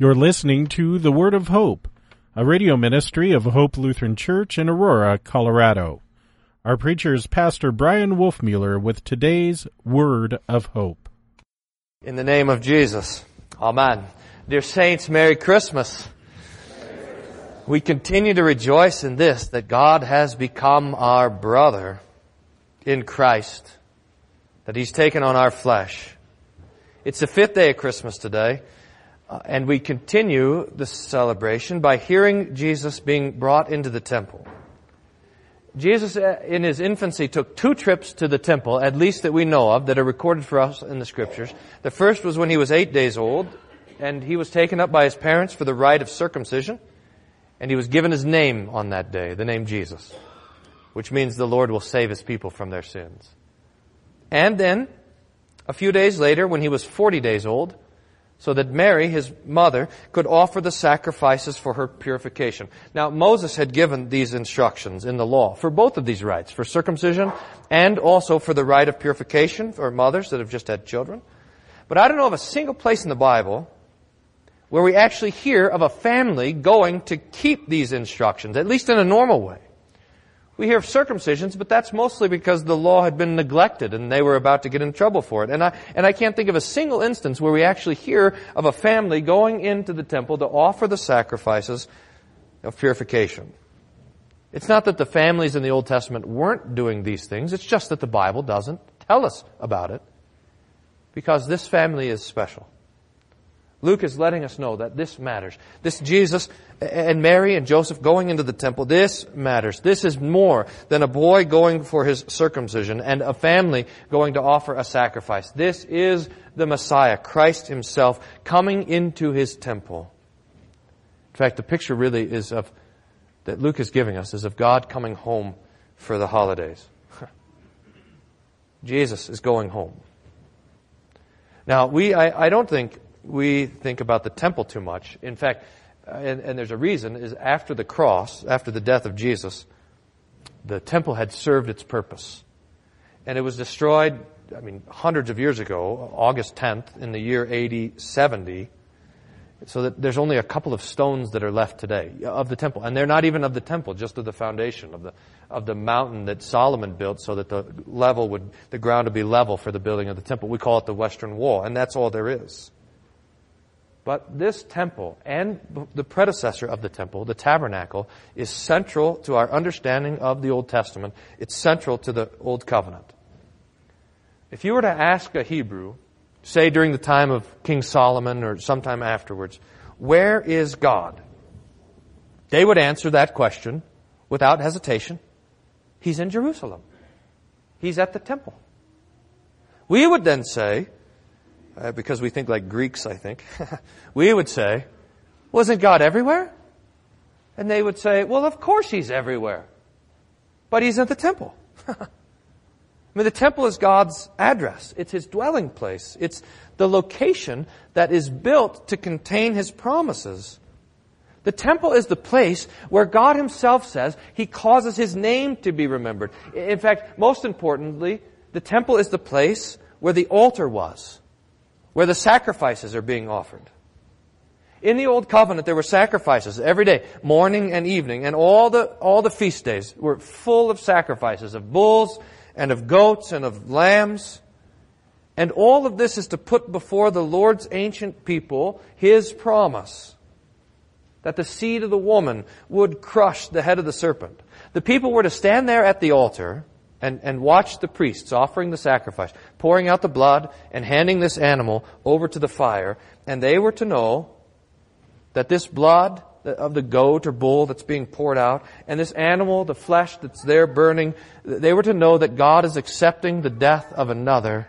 You're listening to The Word of Hope, a radio ministry of Hope Lutheran Church in Aurora, Colorado. Our preacher is Pastor Bryan Wolfmueller with today's Word of Hope. In the name of Jesus. Amen. Dear Saints, Merry Christmas. We continue to rejoice in this, that God has become our brother in Christ, that He's taken on our flesh. It's the fifth day of Christmas today, uh, and we continue the celebration by hearing Jesus being brought into the temple. Jesus, uh, in his infancy, took two trips to the temple, at least that we know of, that are recorded for us in the scriptures. The first was when he was eight days old, and he was taken up by his parents for the rite of circumcision, and he was given his name on that day, the name Jesus, which means the Lord will save his people from their sins. And then, a few days later, when he was 40 days old, so that Mary, his mother, could offer the sacrifices for her purification. Now, Moses had given these instructions in the law for both of these rites, for circumcision and also for the rite of purification for mothers that have just had children. But I don't know of a single place in the Bible where we actually hear of a family going to keep these instructions, at least in a normal way. We hear of circumcisions, but that's mostly because the law had been neglected and they were about to get in trouble for it. And I, and I can't think of a single instance where we actually hear of a family going into the temple to offer the sacrifices of purification. It's not that the families in the Old Testament weren't doing these things, it's just that the Bible doesn't tell us about it because this family is special. Luke is letting us know that this matters. This Jesus and Mary and Joseph going into the temple, this matters. This is more than a boy going for his circumcision and a family going to offer a sacrifice. This is the Messiah, Christ himself, coming into his temple. In fact, the picture really is of, that Luke is giving us, is of God coming home for the holidays. Jesus is going home. Now, we, I, I don't think we think about the temple too much. In fact, uh, and, and, there's a reason, is after the cross, after the death of Jesus, the temple had served its purpose. And it was destroyed, I mean, hundreds of years ago, August 10th, in the year AD 70. So that there's only a couple of stones that are left today uh, of the temple. And they're not even of the temple, just of the foundation, of the, of the mountain that Solomon built so that the level would, the ground would be level for the building of the temple. We call it the Western Wall. And that's all there is. But this temple and the predecessor of the temple, the tabernacle, is central to our understanding of the Old Testament. It's central to the Old Covenant. If you were to ask a Hebrew, say during the time of King Solomon or sometime afterwards, where is God? They would answer that question without hesitation. He's in Jerusalem. He's at the temple. We would then say, uh, because we think like Greeks, I think, we would say, wasn't God everywhere? And they would say, well, of course he's everywhere. But he's at the temple. I mean, the temple is God's address. It's his dwelling place. It's the location that is built to contain his promises. The temple is the place where God himself says he causes his name to be remembered. In fact, most importantly, the temple is the place where the altar was where the sacrifices are being offered. In the Old Covenant, there were sacrifices every day, morning and evening, and all the, all the feast days were full of sacrifices of bulls and of goats and of lambs. And all of this is to put before the Lord's ancient people His promise that the seed of the woman would crush the head of the serpent. The people were to stand there at the altar and, and watch the priests offering the sacrifice, pouring out the blood and handing this animal over to the fire. And they were to know that this blood of the goat or bull that's being poured out and this animal, the flesh that's there burning, they were to know that God is accepting the death of another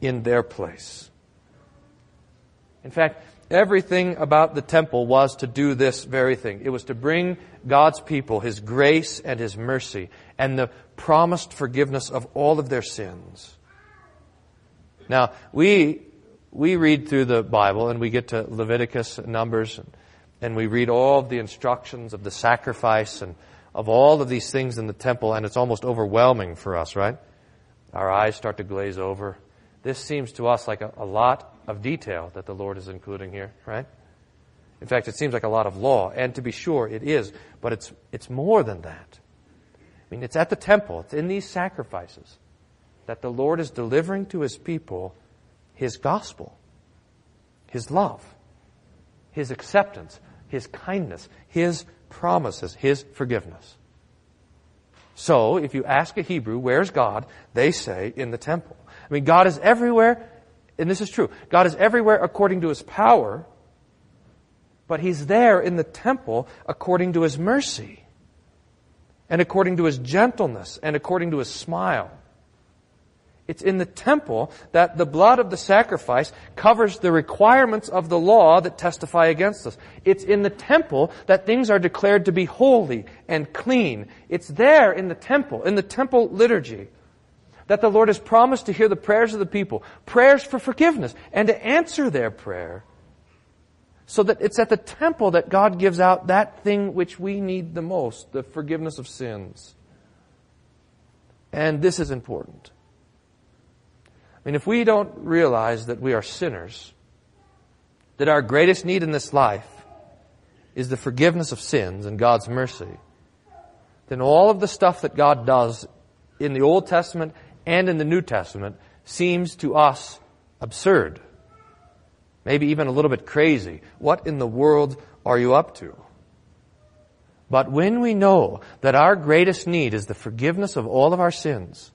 in their place. In fact, everything about the temple was to do this very thing. It was to bring God's people His grace and His mercy and the promised forgiveness of all of their sins. Now, we, we read through the Bible and we get to Leviticus Numbers and, and we read all of the instructions of the sacrifice and of all of these things in the temple and it's almost overwhelming for us, right? Our eyes start to glaze over. This seems to us like a, a lot of detail that the Lord is including here, right? In fact, it seems like a lot of law, and to be sure, it is, but it's, it's more than that. I mean, it's at the temple, it's in these sacrifices that the Lord is delivering to His people His gospel, His love, His acceptance, His kindness, His promises, His forgiveness. So, if you ask a Hebrew, where's God? They say, in the temple. I mean, God is everywhere, and this is true. God is everywhere according to His power, but He's there in the temple according to His mercy, and according to His gentleness, and according to His smile. It's in the temple that the blood of the sacrifice covers the requirements of the law that testify against us. It's in the temple that things are declared to be holy and clean. It's there in the temple, in the temple liturgy, that the Lord has promised to hear the prayers of the people, prayers for forgiveness, and to answer their prayer so that it's at the temple that God gives out that thing which we need the most, the forgiveness of sins. And this is important. I mean, if we don't realize that we are sinners, that our greatest need in this life is the forgiveness of sins and God's mercy, then all of the stuff that God does in the Old Testament and in the New Testament seems to us absurd maybe even a little bit crazy. What in the world are you up to? But when we know that our greatest need is the forgiveness of all of our sins,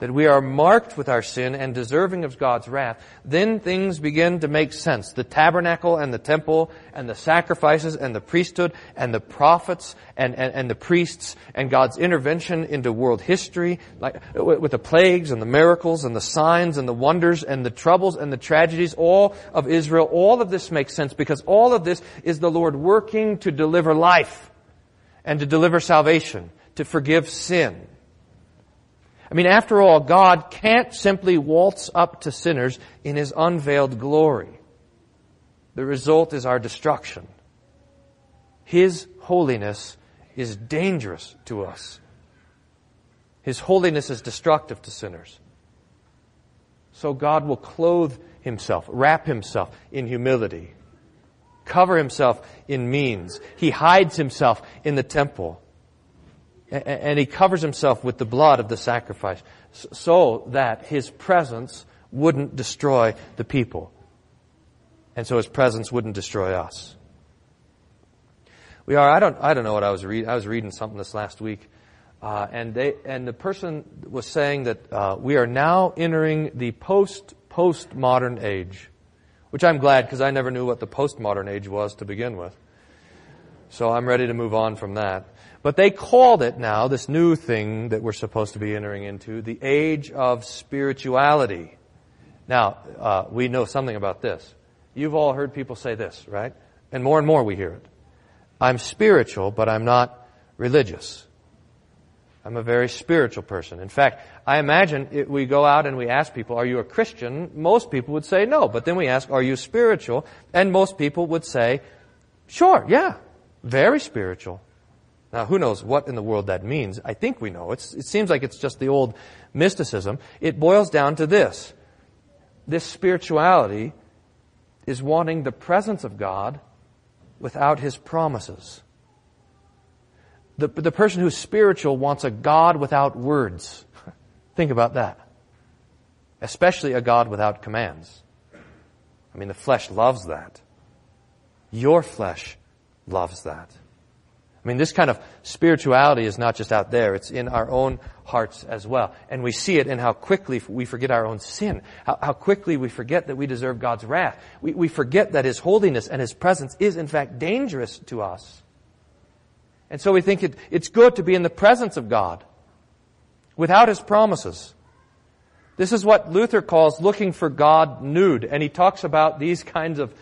that we are marked with our sin and deserving of God's wrath, then things begin to make sense. The tabernacle and the temple and the sacrifices and the priesthood and the prophets and, and, and the priests and God's intervention into world history, like with the plagues and the miracles and the signs and the wonders and the troubles and the tragedies, all of Israel, all of this makes sense because all of this is the Lord working to deliver life and to deliver salvation, to forgive sin. I mean, after all, God can't simply waltz up to sinners in His unveiled glory. The result is our destruction. His holiness is dangerous to us. His holiness is destructive to sinners. So God will clothe Himself, wrap Himself in humility, cover Himself in means. He hides Himself in the temple and he covers himself with the blood of the sacrifice so that his presence wouldn't destroy the people. And so his presence wouldn't destroy us. We are, I don't, I don't know what I was reading. I was reading something this last week. Uh, and they, and the person was saying that uh, we are now entering the post postmodern age, which I'm glad because I never knew what the postmodern age was to begin with. So I'm ready to move on from that. But they called it now, this new thing that we're supposed to be entering into, the age of spirituality. Now, uh, we know something about this. You've all heard people say this, right? And more and more we hear it. I'm spiritual, but I'm not religious. I'm a very spiritual person. In fact, I imagine if we go out and we ask people, are you a Christian? Most people would say no. But then we ask, are you spiritual? And most people would say, sure, yeah, very spiritual. Now, who knows what in the world that means? I think we know. It's, it seems like it's just the old mysticism. It boils down to this. This spirituality is wanting the presence of God without His promises. The, the person who's spiritual wants a God without words. Think about that. Especially a God without commands. I mean, the flesh loves that. Your flesh loves that. I mean, this kind of spirituality is not just out there, it's in our own hearts as well. And we see it in how quickly we forget our own sin, how, how quickly we forget that we deserve God's wrath. We, we forget that His holiness and His presence is, in fact, dangerous to us. And so we think it, it's good to be in the presence of God without His promises. This is what Luther calls looking for God nude, and he talks about these kinds of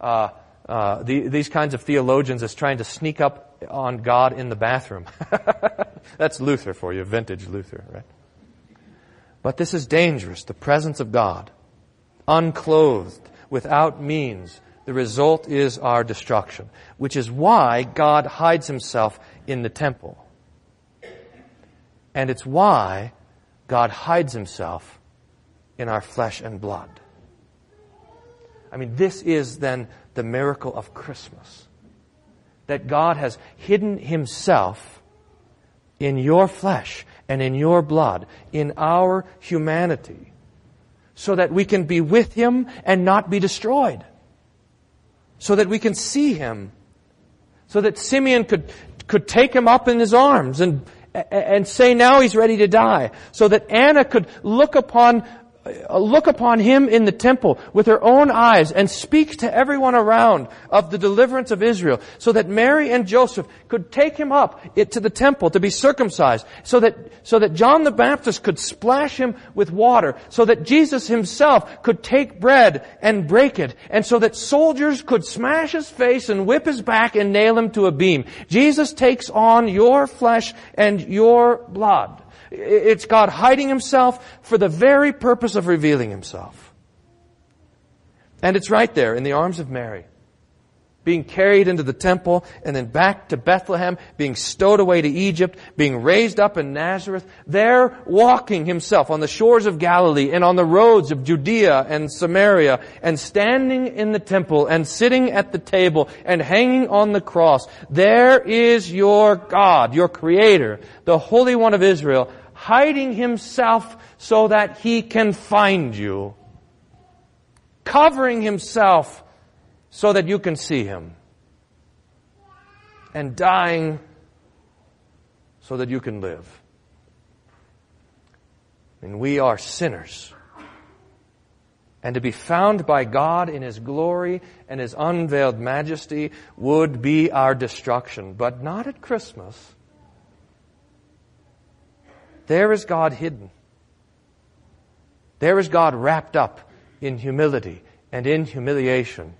uh, uh, the, these kinds of theologians as trying to sneak up on God in the bathroom. That's Luther for you, vintage Luther, right? But this is dangerous, the presence of God, unclothed, without means. The result is our destruction, which is why God hides himself in the temple. And it's why God hides himself in our flesh and blood. I mean, this is then the miracle of Christmas. That God has hidden Himself in your flesh and in your blood, in our humanity, so that we can be with Him and not be destroyed. So that we can see Him. So that Simeon could, could take Him up in his arms and, and say now he's ready to die. So that Anna could look upon Uh, look upon him in the temple with her own eyes and speak to everyone around of the deliverance of Israel so that Mary and Joseph could take him up to the temple to be circumcised so that, so that John the Baptist could splash him with water so that Jesus himself could take bread and break it and so that soldiers could smash his face and whip his back and nail him to a beam. Jesus takes on your flesh and your blood. It's God hiding himself for the very purpose of revealing himself. And it's right there in the arms of Mary. Being carried into the temple and then back to Bethlehem, being stowed away to Egypt, being raised up in Nazareth, there walking himself on the shores of Galilee and on the roads of Judea and Samaria and standing in the temple and sitting at the table and hanging on the cross. There is your God, your creator, the Holy One of Israel, hiding himself so that he can find you, covering himself so that you can see him, and dying so that you can live. And we are sinners. And to be found by God in His glory and His unveiled majesty would be our destruction, but not at Christmas. There is God hidden. There is God wrapped up in humility and in humiliation.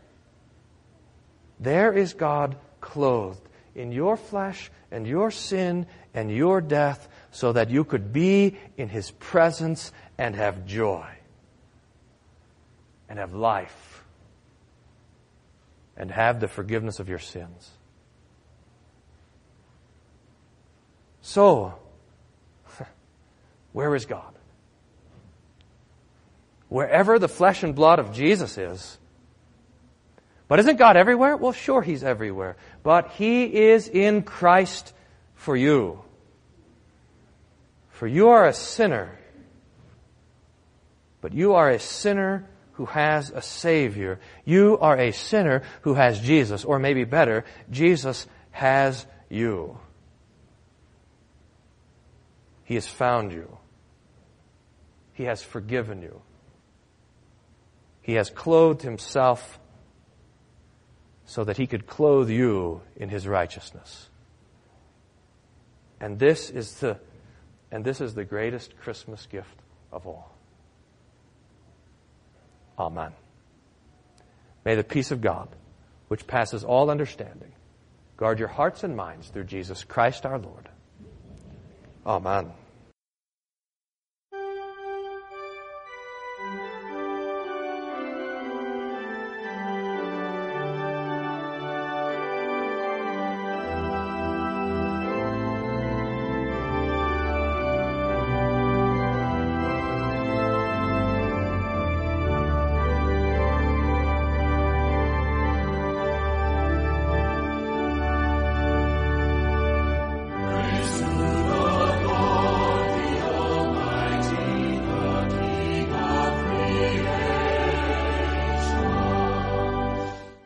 There is God clothed in your flesh and your sin and your death so that you could be in His presence and have joy and have life and have the forgiveness of your sins. So, where is God? Wherever the flesh and blood of Jesus is. But isn't God everywhere? Well, sure, He's everywhere. But He is in Christ for you. For you are a sinner. But you are a sinner who has a Savior. You are a sinner who has Jesus. Or maybe better, Jesus has you. He has found you. He has forgiven you. He has clothed himself so that he could clothe you in his righteousness. And this is the and this is the greatest Christmas gift of all. Amen. May the peace of God, which passes all understanding, guard your hearts and minds through Jesus Christ our Lord. Amen.